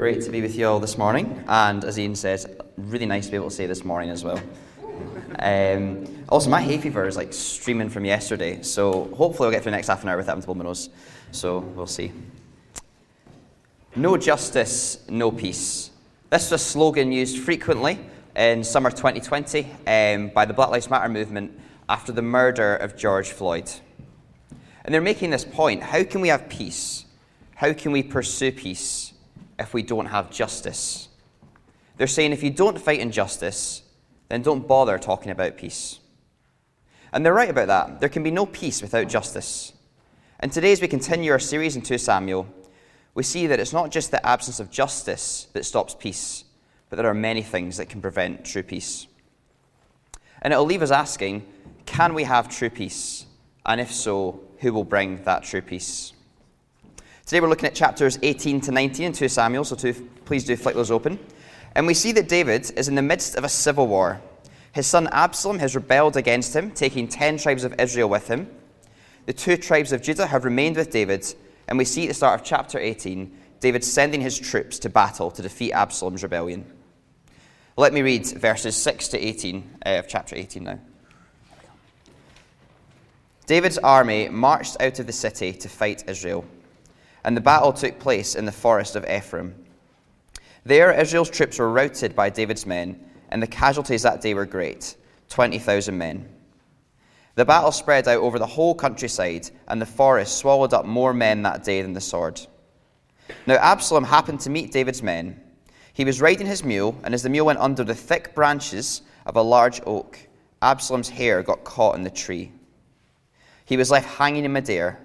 Great to be with you all this morning, and as Ian says, really nice to be able to say this morning as well. Um, also, my hay fever is like streaming from yesterday, so hopefully I'll get through the next half an hour without having to blow my nose. So we'll see. No justice, no peace. This is a slogan used frequently in summer 2020 um, by the Black Lives Matter movement after the murder of George Floyd. And they're making this point how can we have peace? How can we pursue peace if we don't have justice? They're saying if you don't fight injustice, then don't bother talking about peace. And they're right about that. There can be no peace without justice. And today, as we continue our series in 2 Samuel, we see that it's not just the absence of justice that stops peace, but there are many things that can prevent true peace. And it'll leave us asking can we have true peace? And if so, who will bring that true peace? Today we're looking at chapters 18 to 19 in 2 Samuel, so to, please do flick those open. And we see that David is in the midst of a civil war. His son Absalom has rebelled against him, taking 10 tribes of Israel with him. The two tribes of Judah have remained with David, and we see at the start of chapter 18 David sending his troops to battle to defeat Absalom's rebellion. Let me read verses 6 to 18 uh, of chapter 18 now. David's army marched out of the city to fight Israel, and the battle took place in the forest of Ephraim. There, Israel's troops were routed by David's men, and the casualties that day were great 20,000 men. The battle spread out over the whole countryside, and the forest swallowed up more men that day than the sword. Now, Absalom happened to meet David's men. He was riding his mule, and as the mule went under the thick branches of a large oak, Absalom's hair got caught in the tree. He was left hanging in midair,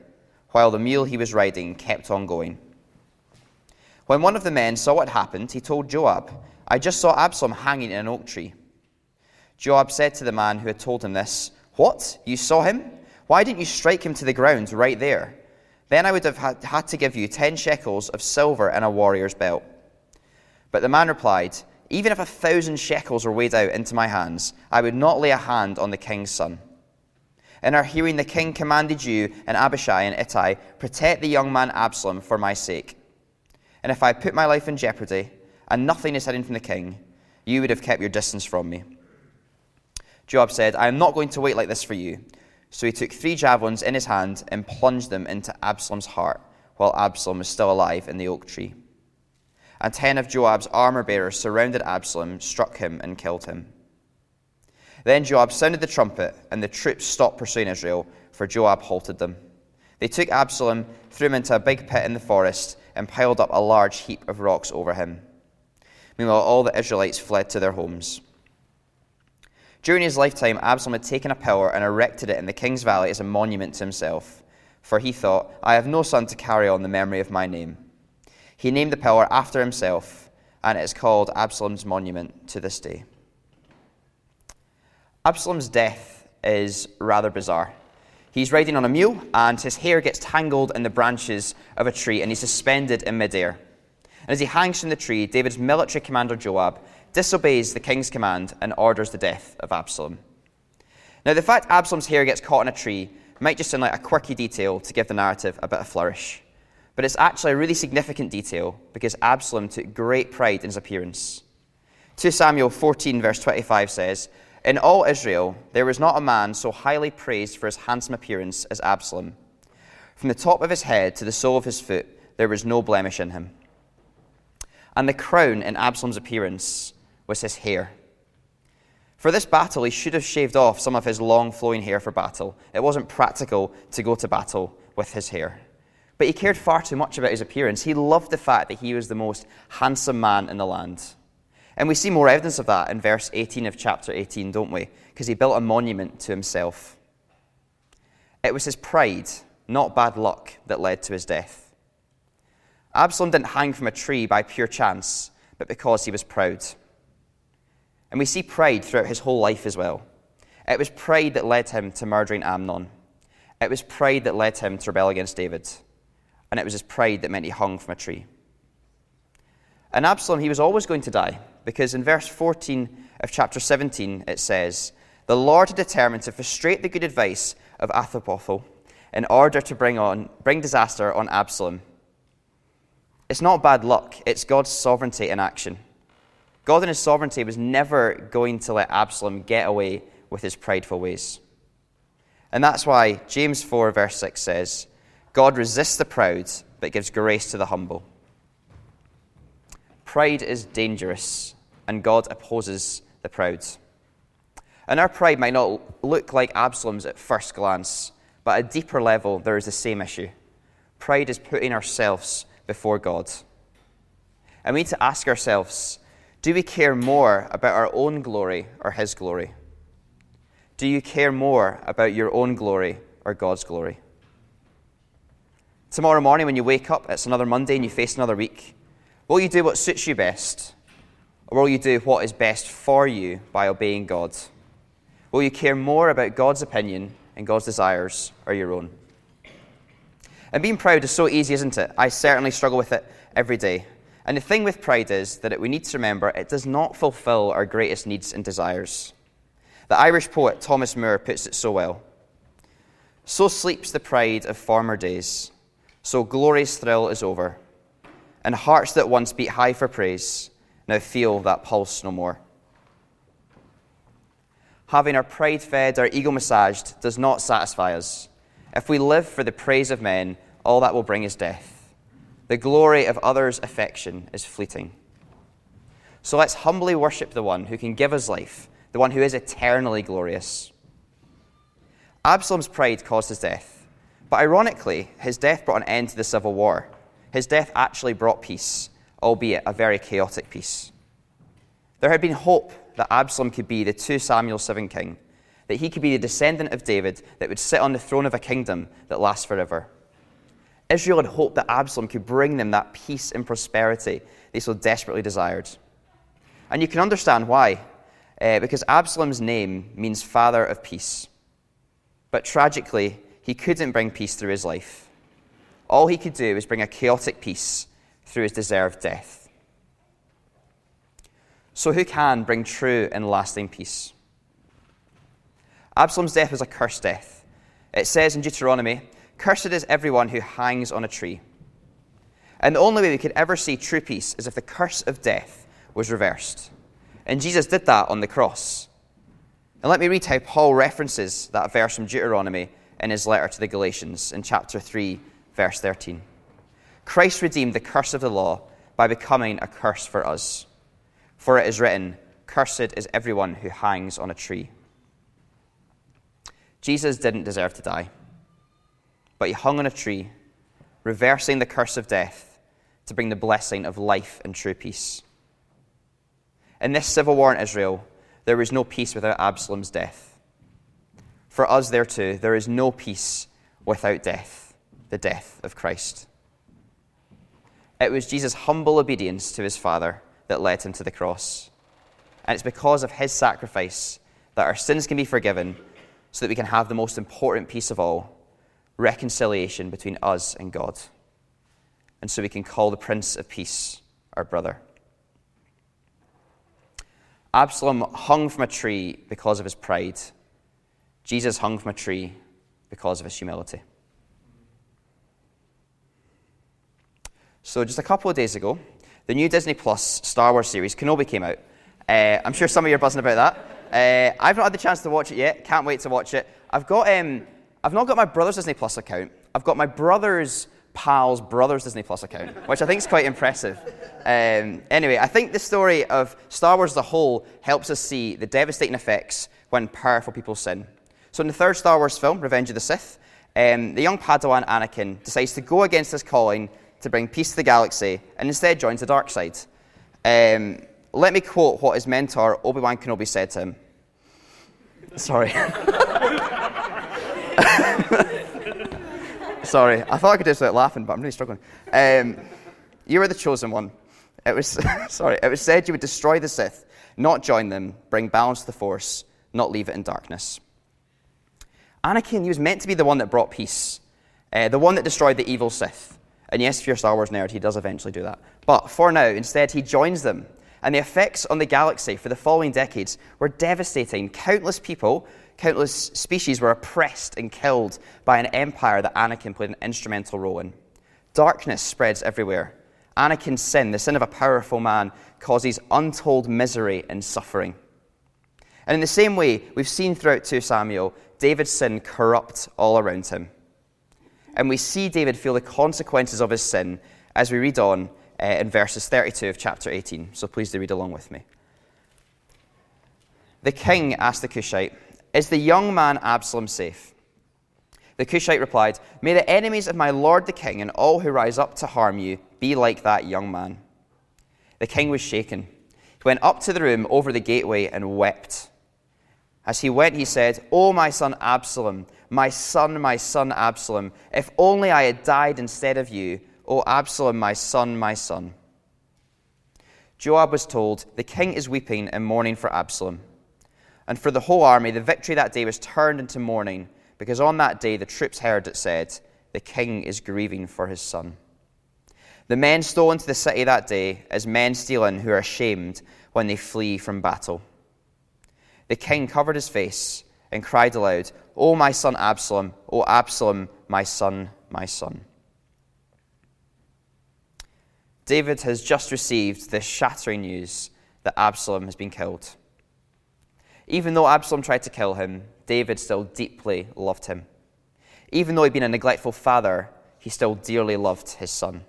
while the mule he was riding kept on going. When one of the men saw what happened, he told Joab, I just saw Absalom hanging in an oak tree. Joab said to the man who had told him this, What? You saw him? Why didn't you strike him to the ground right there? Then I would have had to give you ten shekels of silver and a warrior's belt. But the man replied, Even if a thousand shekels were weighed out into my hands, I would not lay a hand on the king's son. In our hearing, the king commanded you and Abishai and Ittai, Protect the young man Absalom for my sake. And if I put my life in jeopardy, and nothing is hidden from the king, you would have kept your distance from me. Joab said, I am not going to wait like this for you. So he took three javelins in his hand and plunged them into Absalom's heart, while Absalom was still alive in the oak tree. And ten of Joab's armor bearers surrounded Absalom, struck him, and killed him. Then Joab sounded the trumpet, and the troops stopped pursuing Israel, for Joab halted them. They took Absalom, threw him into a big pit in the forest, and piled up a large heap of rocks over him. Meanwhile, all the Israelites fled to their homes. During his lifetime, Absalom had taken a pillar and erected it in the king's valley as a monument to himself, for he thought, I have no son to carry on the memory of my name. He named the pillar after himself, and it is called Absalom's monument to this day. Absalom's death is rather bizarre. He's riding on a mule, and his hair gets tangled in the branches of a tree, and he's suspended in midair. And as he hangs from the tree, David's military commander Joab disobeys the king's command and orders the death of Absalom. Now, the fact Absalom's hair gets caught in a tree might just sound like a quirky detail to give the narrative a bit of flourish. But it's actually a really significant detail because Absalom took great pride in his appearance. 2 Samuel 14, verse 25 says, in all Israel, there was not a man so highly praised for his handsome appearance as Absalom. From the top of his head to the sole of his foot, there was no blemish in him. And the crown in Absalom's appearance was his hair. For this battle, he should have shaved off some of his long flowing hair for battle. It wasn't practical to go to battle with his hair. But he cared far too much about his appearance. He loved the fact that he was the most handsome man in the land. And we see more evidence of that in verse 18 of chapter 18, don't we? Because he built a monument to himself. It was his pride, not bad luck, that led to his death. Absalom didn't hang from a tree by pure chance, but because he was proud. And we see pride throughout his whole life as well. It was pride that led him to murdering Amnon. It was pride that led him to rebel against David. And it was his pride that meant he hung from a tree. And Absalom, he was always going to die, because in verse 14 of chapter 17 it says, The Lord had determined to frustrate the good advice of Ahithophel in order to bring, on, bring disaster on Absalom. It's not bad luck, it's God's sovereignty in action. God in his sovereignty was never going to let Absalom get away with his prideful ways. And that's why James 4, verse 6 says, God resists the proud, but gives grace to the humble. Pride is dangerous, and God opposes the proud. And our pride might not look like Absalom's at first glance, but at a deeper level, there is the same issue. Pride is putting ourselves before God. And we need to ask ourselves do we care more about our own glory or His glory? Do you care more about your own glory or God's glory? Tomorrow morning, when you wake up, it's another Monday and you face another week. Will you do what suits you best? Or will you do what is best for you by obeying God? Will you care more about God's opinion and God's desires or your own? And being proud is so easy, isn't it? I certainly struggle with it every day. And the thing with pride is that we need to remember it does not fulfill our greatest needs and desires. The Irish poet Thomas Moore puts it so well So sleeps the pride of former days, so glory's thrill is over and hearts that once beat high for praise now feel that pulse no more. Having our pride fed, our ego massaged, does not satisfy us. If we live for the praise of men, all that will bring is death. The glory of others' affection is fleeting. So let's humbly worship the one who can give us life, the one who is eternally glorious. Absalom's pride caused his death, but ironically, his death brought an end to the civil war. His death actually brought peace, albeit a very chaotic peace. There had been hope that Absalom could be the 2 Samuel 7 king, that he could be the descendant of David that would sit on the throne of a kingdom that lasts forever. Israel had hoped that Absalom could bring them that peace and prosperity they so desperately desired. And you can understand why, uh, because Absalom's name means father of peace. But tragically, he couldn't bring peace through his life. All he could do was bring a chaotic peace through his deserved death. So, who can bring true and lasting peace? Absalom's death was a cursed death. It says in Deuteronomy, Cursed is everyone who hangs on a tree. And the only way we could ever see true peace is if the curse of death was reversed. And Jesus did that on the cross. And let me read how Paul references that verse from Deuteronomy in his letter to the Galatians in chapter 3, verse 13. Christ redeemed the curse of the law by becoming a curse for us. For it is written, Cursed is everyone who hangs on a tree. Jesus didn't deserve to die, but he hung on a tree, reversing the curse of death to bring the blessing of life and true peace. In this civil war in Israel, there was no peace without Absalom's death. For us, there too, there is no peace without death the death of Christ. It was Jesus' humble obedience to his Father that led him to the cross. And it's because of his sacrifice that our sins can be forgiven so that we can have the most important peace of all reconciliation between us and God. And so we can call the Prince of Peace our brother. Absalom hung from a tree because of his pride. Jesus hung from a tree because of his humility. So, just a couple of days ago, the new Disney Plus Star Wars series, Kenobi, came out. Uh, I'm sure some of you are buzzing about that. Uh, I've not had the chance to watch it yet. Can't wait to watch it. I've got, um, I've not got my brother's Disney Plus account. I've got my brother's pal's brother's Disney Plus account, which I think is quite impressive. Um, anyway, I think the story of Star Wars as a whole helps us see the devastating effects when powerful people sin. So, in the third Star Wars film, Revenge of the Sith, um, the young Padawan Anakin decides to go against his calling to bring peace to the galaxy and instead joins the dark side. Um, let me quote what his mentor, Obi Wan Kenobi, said to him. Sorry. Sorry, I thought I could just without laughing, but I'm really struggling. Um, you were the chosen one. It was sorry. It was said you would destroy the Sith, not join them, bring balance to the Force, not leave it in darkness. Anakin, he was meant to be the one that brought peace, uh, the one that destroyed the evil Sith. And yes, if you're a Star Wars nerd, he does eventually do that. But for now, instead, he joins them. And the effects on the galaxy for the following decades were devastating. Countless people, countless species were oppressed and killed by an empire that Anakin played an instrumental role in. Darkness spreads everywhere. Anakin's sin, the sin of a powerful man, causes untold misery and suffering. And in the same way, we've seen throughout 2 Samuel, David's sin corrupt all around him. And we see David feel the consequences of his sin as we read on uh, in verses 32 of chapter 18. So please do read along with me. The king asked the Cushite, Is the young man Absalom safe? The Cushite replied, May the enemies of my lord the king and all who rise up to harm you be like that young man. The king was shaken. He went up to the room over the gateway and wept. As he went, he said, O my son Absalom, my son, my son Absalom, if only I had died instead of you, O Absalom, my son, my son. Joab was told, The king is weeping and mourning for Absalom. And for the whole army, the victory that day was turned into mourning, because on that day the troops heard it said, The king is grieving for his son. The men stole into the city that day as men steal in who are ashamed when they flee from battle. The king covered his face and cried aloud, O my son Absalom, O Absalom, my son, my son. David has just received the shattering news that Absalom has been killed. Even though Absalom tried to kill him, David still deeply loved him. Even though he'd been a neglectful father, he still dearly loved his son.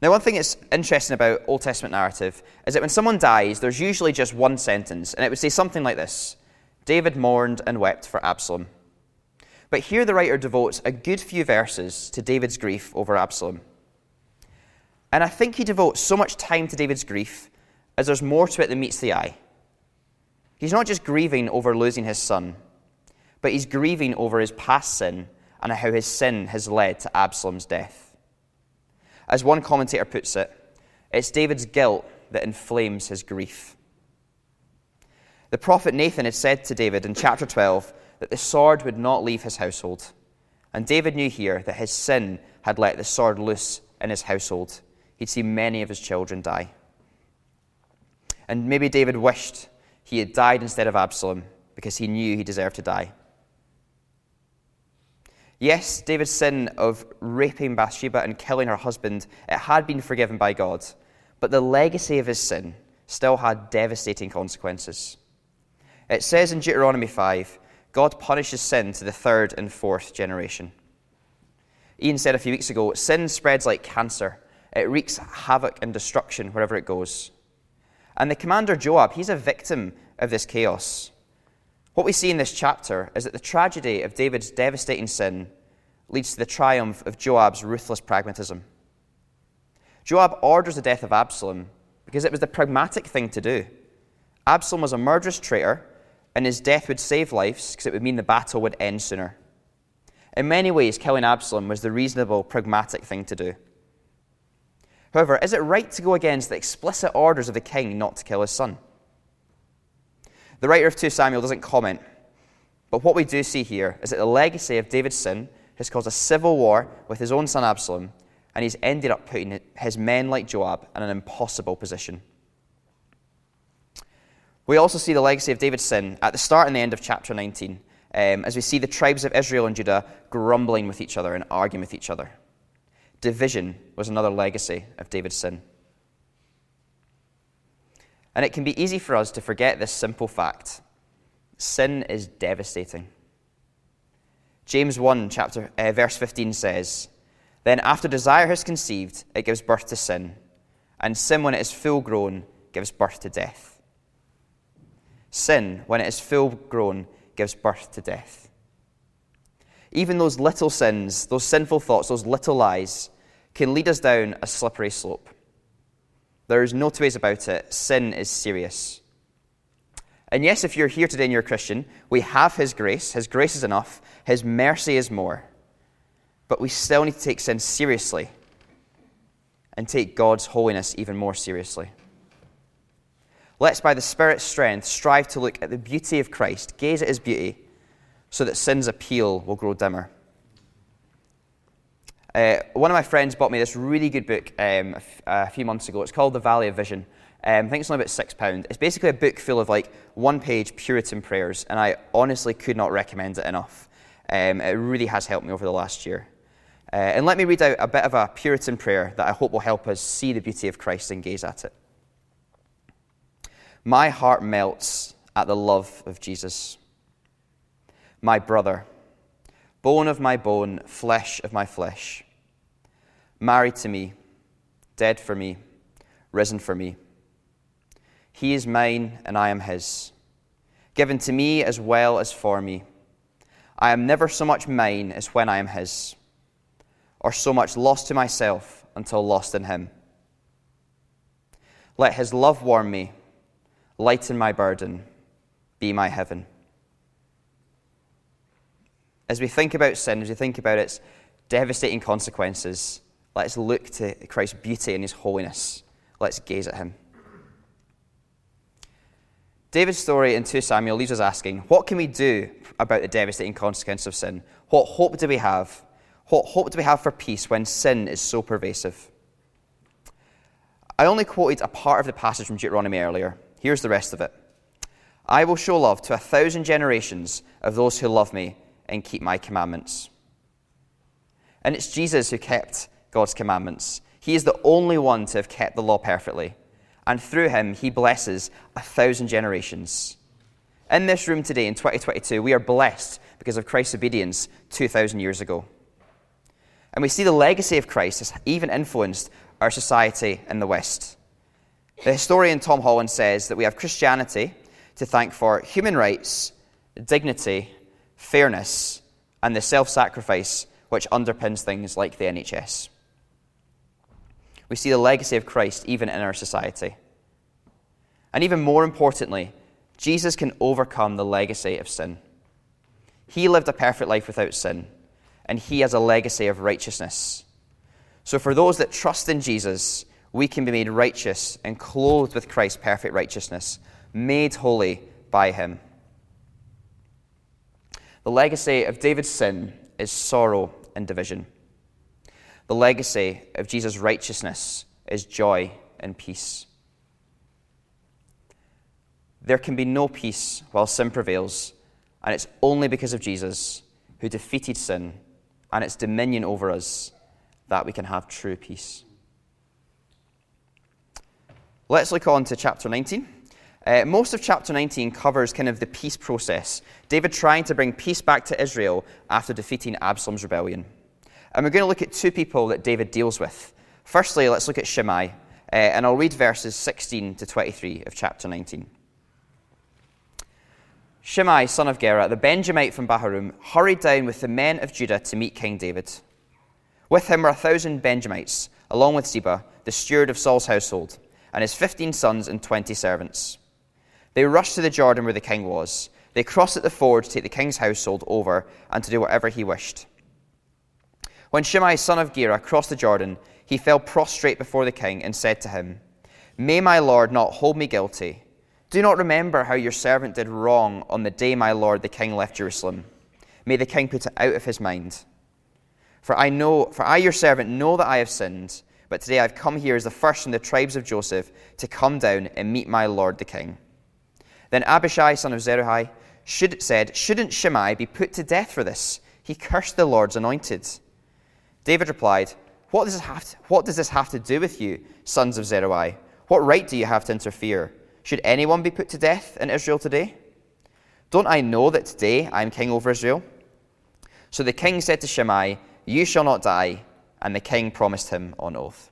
Now, one thing that's interesting about Old Testament narrative is that when someone dies, there's usually just one sentence, and it would say something like this David mourned and wept for Absalom. But here the writer devotes a good few verses to David's grief over Absalom. And I think he devotes so much time to David's grief as there's more to it than meets the eye. He's not just grieving over losing his son, but he's grieving over his past sin and how his sin has led to Absalom's death. As one commentator puts it, it's David's guilt that inflames his grief. The prophet Nathan had said to David in chapter 12 that the sword would not leave his household. And David knew here that his sin had let the sword loose in his household. He'd seen many of his children die. And maybe David wished he had died instead of Absalom because he knew he deserved to die. Yes, David's sin of raping Bathsheba and killing her husband, it had been forgiven by God, but the legacy of his sin still had devastating consequences. It says in Deuteronomy 5, God punishes sin to the third and fourth generation. Ian said a few weeks ago, sin spreads like cancer. It wreaks havoc and destruction wherever it goes. And the commander Joab, he's a victim of this chaos. What we see in this chapter is that the tragedy of David's devastating sin leads to the triumph of Joab's ruthless pragmatism. Joab orders the death of Absalom because it was the pragmatic thing to do. Absalom was a murderous traitor, and his death would save lives because it would mean the battle would end sooner. In many ways, killing Absalom was the reasonable, pragmatic thing to do. However, is it right to go against the explicit orders of the king not to kill his son? The writer of 2 Samuel doesn't comment, but what we do see here is that the legacy of David's sin has caused a civil war with his own son Absalom, and he's ended up putting his men like Joab in an impossible position. We also see the legacy of David's sin at the start and the end of chapter 19, um, as we see the tribes of Israel and Judah grumbling with each other and arguing with each other. Division was another legacy of David's sin. And it can be easy for us to forget this simple fact sin is devastating. James 1, chapter, uh, verse 15 says, Then after desire has conceived, it gives birth to sin, and sin, when it is full grown, gives birth to death. Sin, when it is full grown, gives birth to death. Even those little sins, those sinful thoughts, those little lies, can lead us down a slippery slope. There is no two ways about it. Sin is serious. And yes, if you're here today and you're a Christian, we have His grace. His grace is enough. His mercy is more. But we still need to take sin seriously and take God's holiness even more seriously. Let's, by the Spirit's strength, strive to look at the beauty of Christ, gaze at His beauty so that sin's appeal will grow dimmer. Uh, one of my friends bought me this really good book um, a, f- a few months ago. It's called The Valley of Vision. Um, I think it's only about six pound. It's basically a book full of like one-page Puritan prayers, and I honestly could not recommend it enough. Um, it really has helped me over the last year. Uh, and let me read out a bit of a Puritan prayer that I hope will help us see the beauty of Christ and gaze at it. My heart melts at the love of Jesus. My brother, bone of my bone, flesh of my flesh, married to me, dead for me, risen for me. He is mine and I am his, given to me as well as for me. I am never so much mine as when I am his, or so much lost to myself until lost in him. Let his love warm me, lighten my burden, be my heaven. As we think about sin, as we think about its devastating consequences, let's look to Christ's beauty and his holiness. Let's gaze at him. David's story in 2 Samuel leaves us asking, what can we do about the devastating consequence of sin? What hope do we have? What hope do we have for peace when sin is so pervasive? I only quoted a part of the passage from Deuteronomy earlier. Here's the rest of it I will show love to a thousand generations of those who love me and keep my commandments. And it's Jesus who kept God's commandments. He is the only one to have kept the law perfectly and through him, he blesses a thousand generations. In this room today, in 2022, we are blessed because of Christ's obedience 2,000 years ago. And we see the legacy of Christ has even influenced our society in the West. The historian Tom Holland says that we have Christianity to thank for human rights, dignity, fairness, and the self sacrifice which underpins things like the NHS. We see the legacy of Christ even in our society. And even more importantly, Jesus can overcome the legacy of sin. He lived a perfect life without sin, and he has a legacy of righteousness. So, for those that trust in Jesus, we can be made righteous and clothed with Christ's perfect righteousness, made holy by him. The legacy of David's sin is sorrow and division. The legacy of Jesus' righteousness is joy and peace. There can be no peace while sin prevails, and it's only because of Jesus, who defeated sin and its dominion over us, that we can have true peace. Let's look on to chapter 19. Uh, most of chapter 19 covers kind of the peace process, David trying to bring peace back to Israel after defeating Absalom's rebellion. And we're going to look at two people that David deals with. Firstly, let's look at Shimei, uh, and I'll read verses 16 to 23 of chapter 19. Shimei, son of Gera, the Benjamite from Bahurim, hurried down with the men of Judah to meet King David. With him were a thousand Benjamites, along with Ziba, the steward of Saul's household, and his fifteen sons and twenty servants. They rushed to the Jordan where the king was. They crossed at the ford to take the king's household over and to do whatever he wished. When Shimei, son of Gera, crossed the Jordan, he fell prostrate before the king and said to him, May my lord not hold me guilty. Do not remember how your servant did wrong on the day my lord the king left Jerusalem. May the king put it out of his mind. For I know, for I your servant know that I have sinned, but today I've come here as the first from the tribes of Joseph to come down and meet my lord the king. Then Abishai, son of Zeruiah, should, said, Shouldn't Shimei be put to death for this? He cursed the Lord's anointed. David replied, what does, to, what does, this have to do with you, sons of Zeruiah? What right do you have to interfere? Should anyone be put to death in Israel today? Don't I know that today I am king over Israel? So the king said to Shimei, You shall not die. And the king promised him on oath.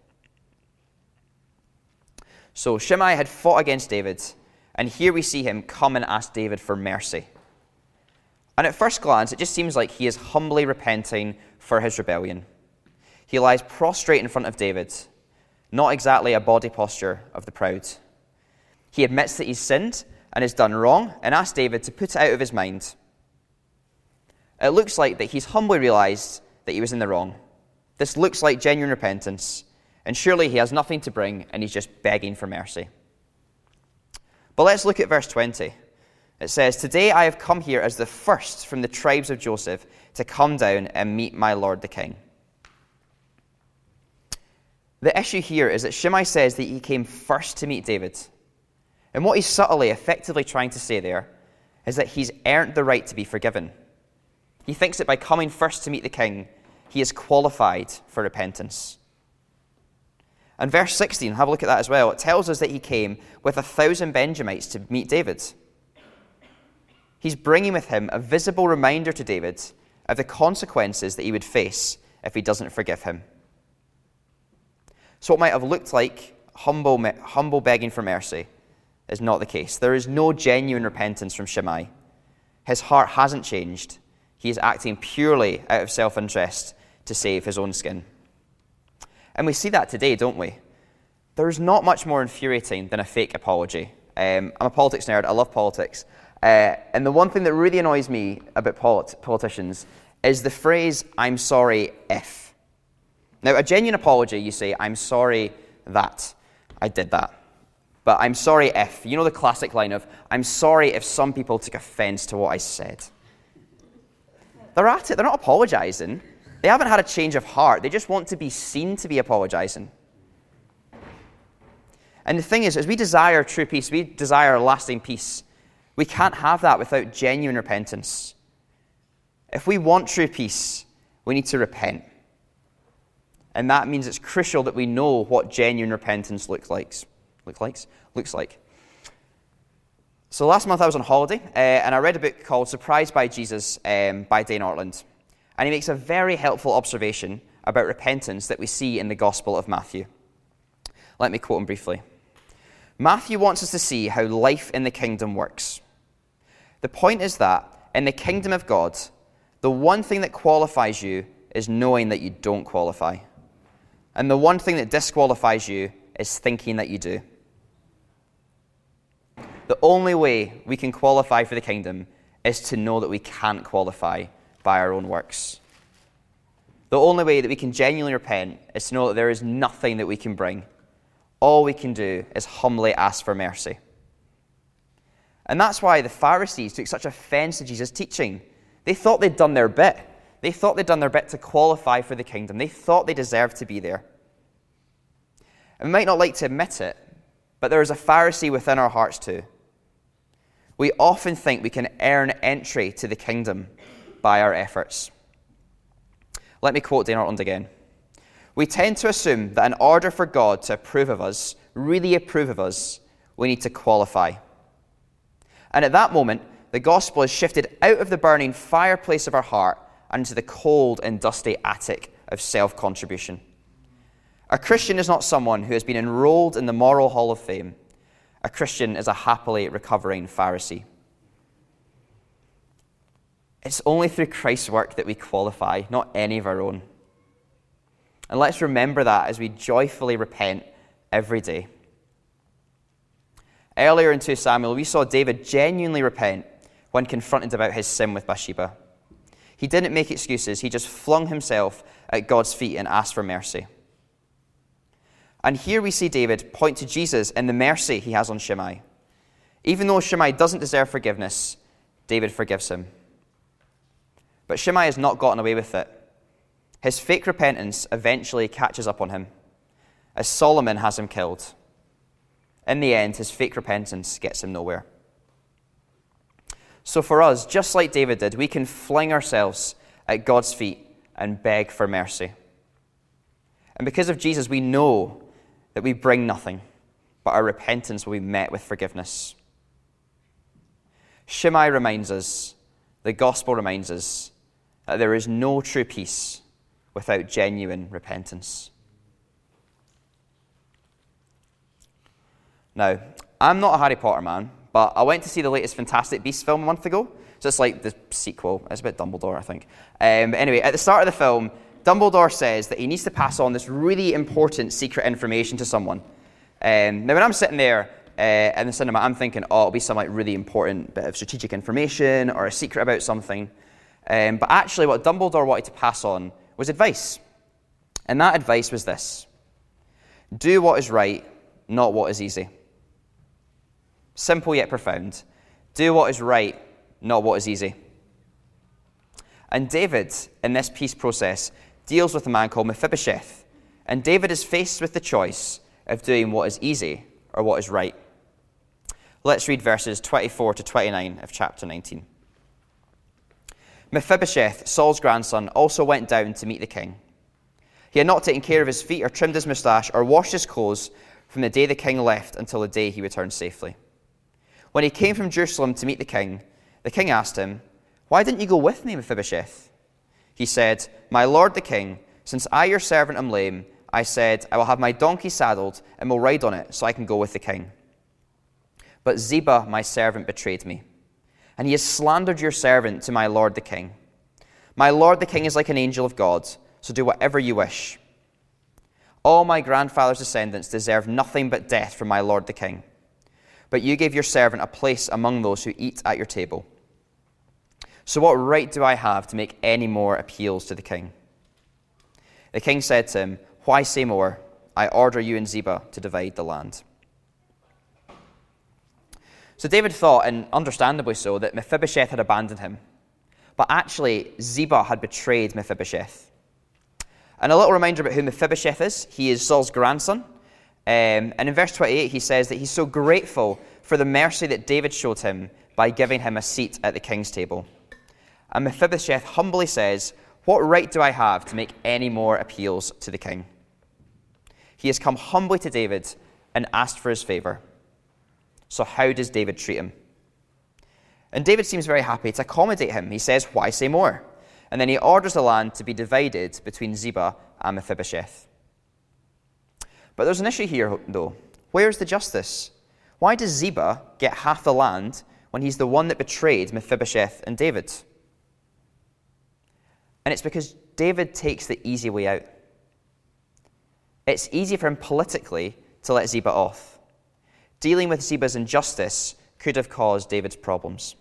So Shimei had fought against David, and here we see him come and ask David for mercy. And at first glance, it just seems like he is humbly repenting for his rebellion. He lies prostrate in front of David, not exactly a body posture of the proud. He admits that he's sinned and has done wrong and asks David to put it out of his mind. It looks like that he's humbly realized that he was in the wrong. This looks like genuine repentance, and surely he has nothing to bring and he's just begging for mercy. But let's look at verse 20. It says, Today I have come here as the first from the tribes of Joseph to come down and meet my lord the king. The issue here is that Shimei says that he came first to meet David. And what he's subtly, effectively trying to say there is that he's earned the right to be forgiven. He thinks that by coming first to meet the king, he is qualified for repentance. And verse 16, have a look at that as well. It tells us that he came with a thousand Benjamites to meet David. He's bringing with him a visible reminder to David of the consequences that he would face if he doesn't forgive him. So, what might have looked like humble, humble begging for mercy is not the case. There is no genuine repentance from Shimei. His heart hasn't changed. He is acting purely out of self interest to save his own skin. And we see that today, don't we? There's not much more infuriating than a fake apology. Um, I'm a politics nerd, I love politics. Uh, and the one thing that really annoys me about polit- politicians is the phrase, I'm sorry if. Now, a genuine apology, you say, I'm sorry that I did that. But I'm sorry if. You know the classic line of, I'm sorry if some people took offense to what I said. They're at it, they're not apologizing. They haven't had a change of heart, they just want to be seen to be apologizing. And the thing is, as we desire true peace, we desire lasting peace, we can't have that without genuine repentance. If we want true peace, we need to repent. And that means it's crucial that we know what genuine repentance looks like. Looks like? Looks like. So last month I was on holiday, uh, and I read a book called Surprised by Jesus um, by Dane Ortlund. And he makes a very helpful observation about repentance that we see in the Gospel of Matthew. Let me quote him briefly. Matthew wants us to see how life in the kingdom works. The point is that in the kingdom of God, the one thing that qualifies you is knowing that you don't qualify. And the one thing that disqualifies you is thinking that you do. The only way we can qualify for the kingdom is to know that we can't qualify by our own works. The only way that we can genuinely repent is to know that there is nothing that we can bring. All we can do is humbly ask for mercy. And that's why the Pharisees took such offense to Jesus' teaching. They thought they'd done their bit. They thought they'd done their bit to qualify for the kingdom. They thought they deserved to be there. And we might not like to admit it, but there is a Pharisee within our hearts too. We often think we can earn entry to the kingdom by our efforts. Let me quote Dane Ortlund again. We tend to assume that in order for God to approve of us, really approve of us, we need to qualify. And at that moment, the gospel is shifted out of the burning fireplace of our heart and into the cold and dusty attic of self contribution. A Christian is not someone who has been enrolled in the moral hall of fame. A Christian is a happily recovering Pharisee. It's only through Christ's work that we qualify, not any of our own. And let's remember that as we joyfully repent every day. Earlier in 2 Samuel, we saw David genuinely repent when confronted about his sin with Bathsheba. He didn't make excuses, he just flung himself at God's feet and asked for mercy. And here we see David point to Jesus and the mercy he has on Shimei. Even though Shimei doesn't deserve forgiveness, David forgives him. But Shimei has not gotten away with it. His fake repentance eventually catches up on him, as Solomon has him killed. In the end, his fake repentance gets him nowhere. So for us, just like David did, we can fling ourselves at God's feet and beg for mercy. And because of Jesus, we know that we bring nothing, but our repentance will be met with forgiveness. Shimei reminds us, the gospel reminds us, that there is no true peace without genuine repentance. Now, I'm not a Harry Potter man, but I went to see the latest Fantastic Beasts film a month ago. So it's like the sequel. It's a bit Dumbledore, I think. Um, anyway, at the start of the film, Dumbledore says that he needs to pass on this really important secret information to someone. Um, now, when I'm sitting there uh, in the cinema, I'm thinking, oh, it'll be some like really important bit of strategic information or a secret about something. Um, but actually, what Dumbledore wanted to pass on was advice. And that advice was this do what is right, not what is easy. Simple yet profound. Do what is right, not what is easy. And David, in this peace process, deals with a man called Mephibosheth. And David is faced with the choice of doing what is easy or what is right. Let's read verses 24 to 29 of chapter 19. Mephibosheth, Saul's grandson, also went down to meet the king. He had not taken care of his feet or trimmed his moustache or washed his clothes from the day the king left until the day he returned safely. When he came from Jerusalem to meet the king, the king asked him, Why didn't you go with me, Mephibosheth? He said, My lord the king, since I, your servant, am lame, I said, I will have my donkey saddled and will ride on it so I can go with the king. But Ziba, my servant, betrayed me, and he has slandered your servant to my lord the king. My lord the king is like an angel of God, so do whatever you wish. All my grandfather's descendants deserve nothing but death from my lord the king. But you gave your servant a place among those who eat at your table. So what right do I have to make any more appeals to the king? The king said to him, Why say more? I order you and Ziba to divide the land. So David thought, and understandably so, that Mephibosheth had abandoned him. But actually, Ziba had betrayed Mephibosheth. And a little reminder about who Mephibosheth is he is Saul's grandson. Um, and in verse 28, he says that he's so grateful for the mercy that David showed him by giving him a seat at the king's table. And Mephibosheth humbly says, What right do I have to make any more appeals to the king? He has come humbly to David and asked for his favor. So, how does David treat him? And David seems very happy to accommodate him. He says, Why say more? And then he orders the land to be divided between Ziba and Mephibosheth. But there's an issue here, though. Where's the justice? Why does Ziba get half the land when he's the one that betrayed Mephibosheth and David? And it's because David takes the easy way out. It's easy for him politically to let Ziba off. Dealing with Ziba's injustice could have caused David's problems.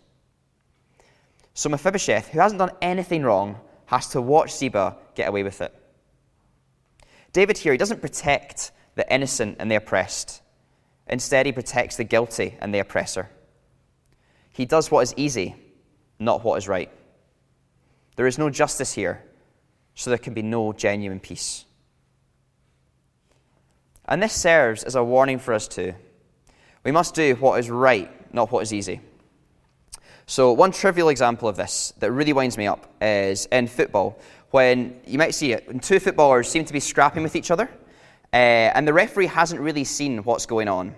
So Mephibosheth, who hasn't done anything wrong, has to watch Ziba get away with it. David here, he doesn't protect the innocent and the oppressed. Instead, he protects the guilty and the oppressor. He does what is easy, not what is right. There is no justice here, so there can be no genuine peace. And this serves as a warning for us too. We must do what is right, not what is easy. So, one trivial example of this that really winds me up is in football, when you might see it, when two footballers seem to be scrapping with each other, uh, and the referee hasn't really seen what's going on.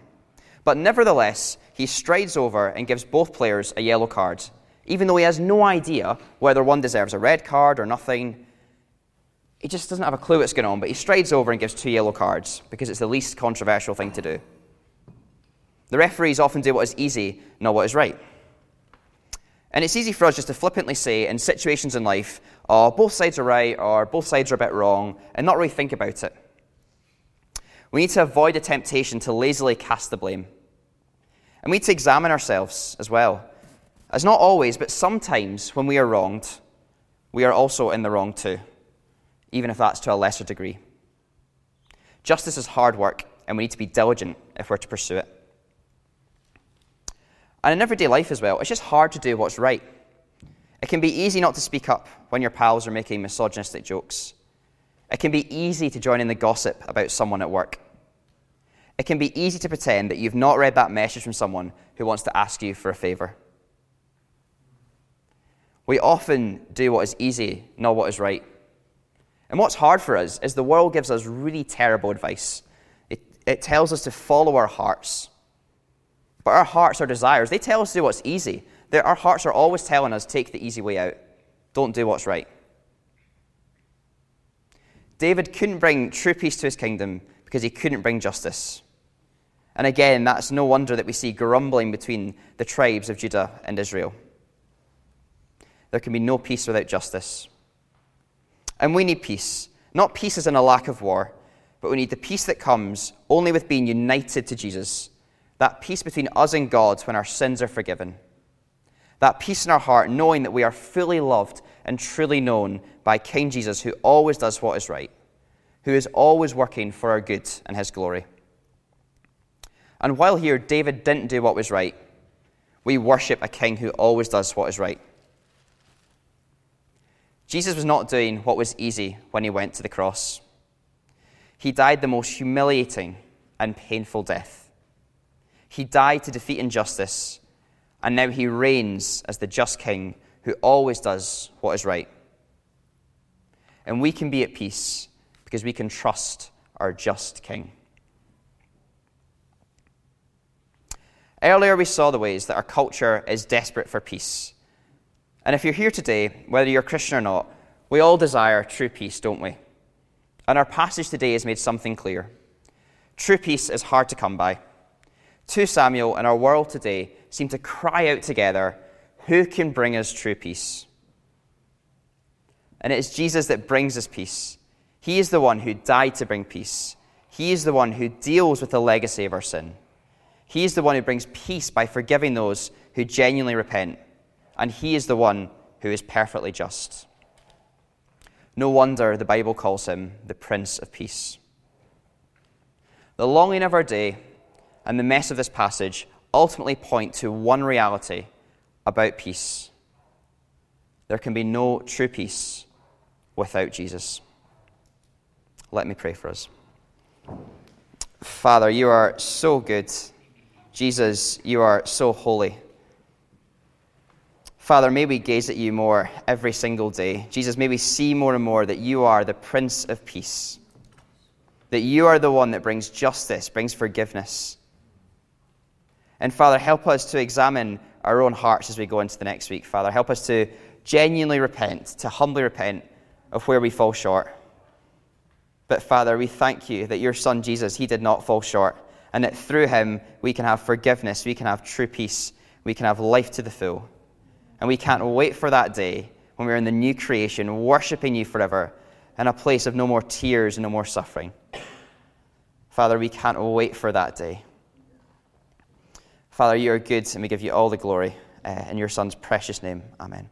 But nevertheless, he strides over and gives both players a yellow card, even though he has no idea whether one deserves a red card or nothing. He just doesn't have a clue what's going on, but he strides over and gives two yellow cards because it's the least controversial thing to do. The referees often do what is easy, not what is right. And it's easy for us just to flippantly say in situations in life, oh, both sides are right or both sides are a bit wrong, and not really think about it. We need to avoid the temptation to lazily cast the blame. And we need to examine ourselves as well. As not always, but sometimes when we are wronged, we are also in the wrong too, even if that's to a lesser degree. Justice is hard work, and we need to be diligent if we're to pursue it. And in everyday life as well, it's just hard to do what's right. It can be easy not to speak up when your pals are making misogynistic jokes. It can be easy to join in the gossip about someone at work. It can be easy to pretend that you've not read that message from someone who wants to ask you for a favor. We often do what is easy, not what is right. And what's hard for us is the world gives us really terrible advice. It, it tells us to follow our hearts. But our hearts, our desires, they tell us to do what's easy. They're, our hearts are always telling us, take the easy way out. Don't do what's right. David couldn't bring true peace to his kingdom because he couldn't bring justice. And again, that's no wonder that we see grumbling between the tribes of Judah and Israel. There can be no peace without justice. And we need peace. Not peace as in a lack of war, but we need the peace that comes only with being united to Jesus. That peace between us and God when our sins are forgiven. That peace in our heart, knowing that we are fully loved and truly known by King Jesus, who always does what is right, who is always working for our good and his glory. And while here David didn't do what was right, we worship a king who always does what is right. Jesus was not doing what was easy when he went to the cross. He died the most humiliating and painful death. He died to defeat injustice, and now he reigns as the just king who always does what is right. And we can be at peace because we can trust our just King. Earlier, we saw the ways that our culture is desperate for peace. And if you're here today, whether you're Christian or not, we all desire true peace, don't we? And our passage today has made something clear. True peace is hard to come by. 2 Samuel and our world today seem to cry out together, Who can bring us true peace? And it is Jesus that brings us peace. He is the one who died to bring peace. He is the one who deals with the legacy of our sin. He is the one who brings peace by forgiving those who genuinely repent. And He is the one who is perfectly just. No wonder the Bible calls Him the Prince of Peace. The longing of our day and the mess of this passage ultimately point to one reality about peace. There can be no true peace without Jesus. Let me pray for us. Father, you are so good. Jesus, you are so holy. Father, may we gaze at you more every single day. Jesus, may we see more and more that you are the Prince of Peace, that you are the one that brings justice, brings forgiveness. And Father, help us to examine our own hearts as we go into the next week, Father. Help us to genuinely repent, to humbly repent of where we fall short. But Father, we thank you that your Son Jesus, he did not fall short, and that through him we can have forgiveness, we can have true peace, we can have life to the full. And we can't wait for that day when we're in the new creation, worshiping you forever, in a place of no more tears and no more suffering. Father, we can't wait for that day. Father, you are good, and we give you all the glory. Uh, in your Son's precious name, amen.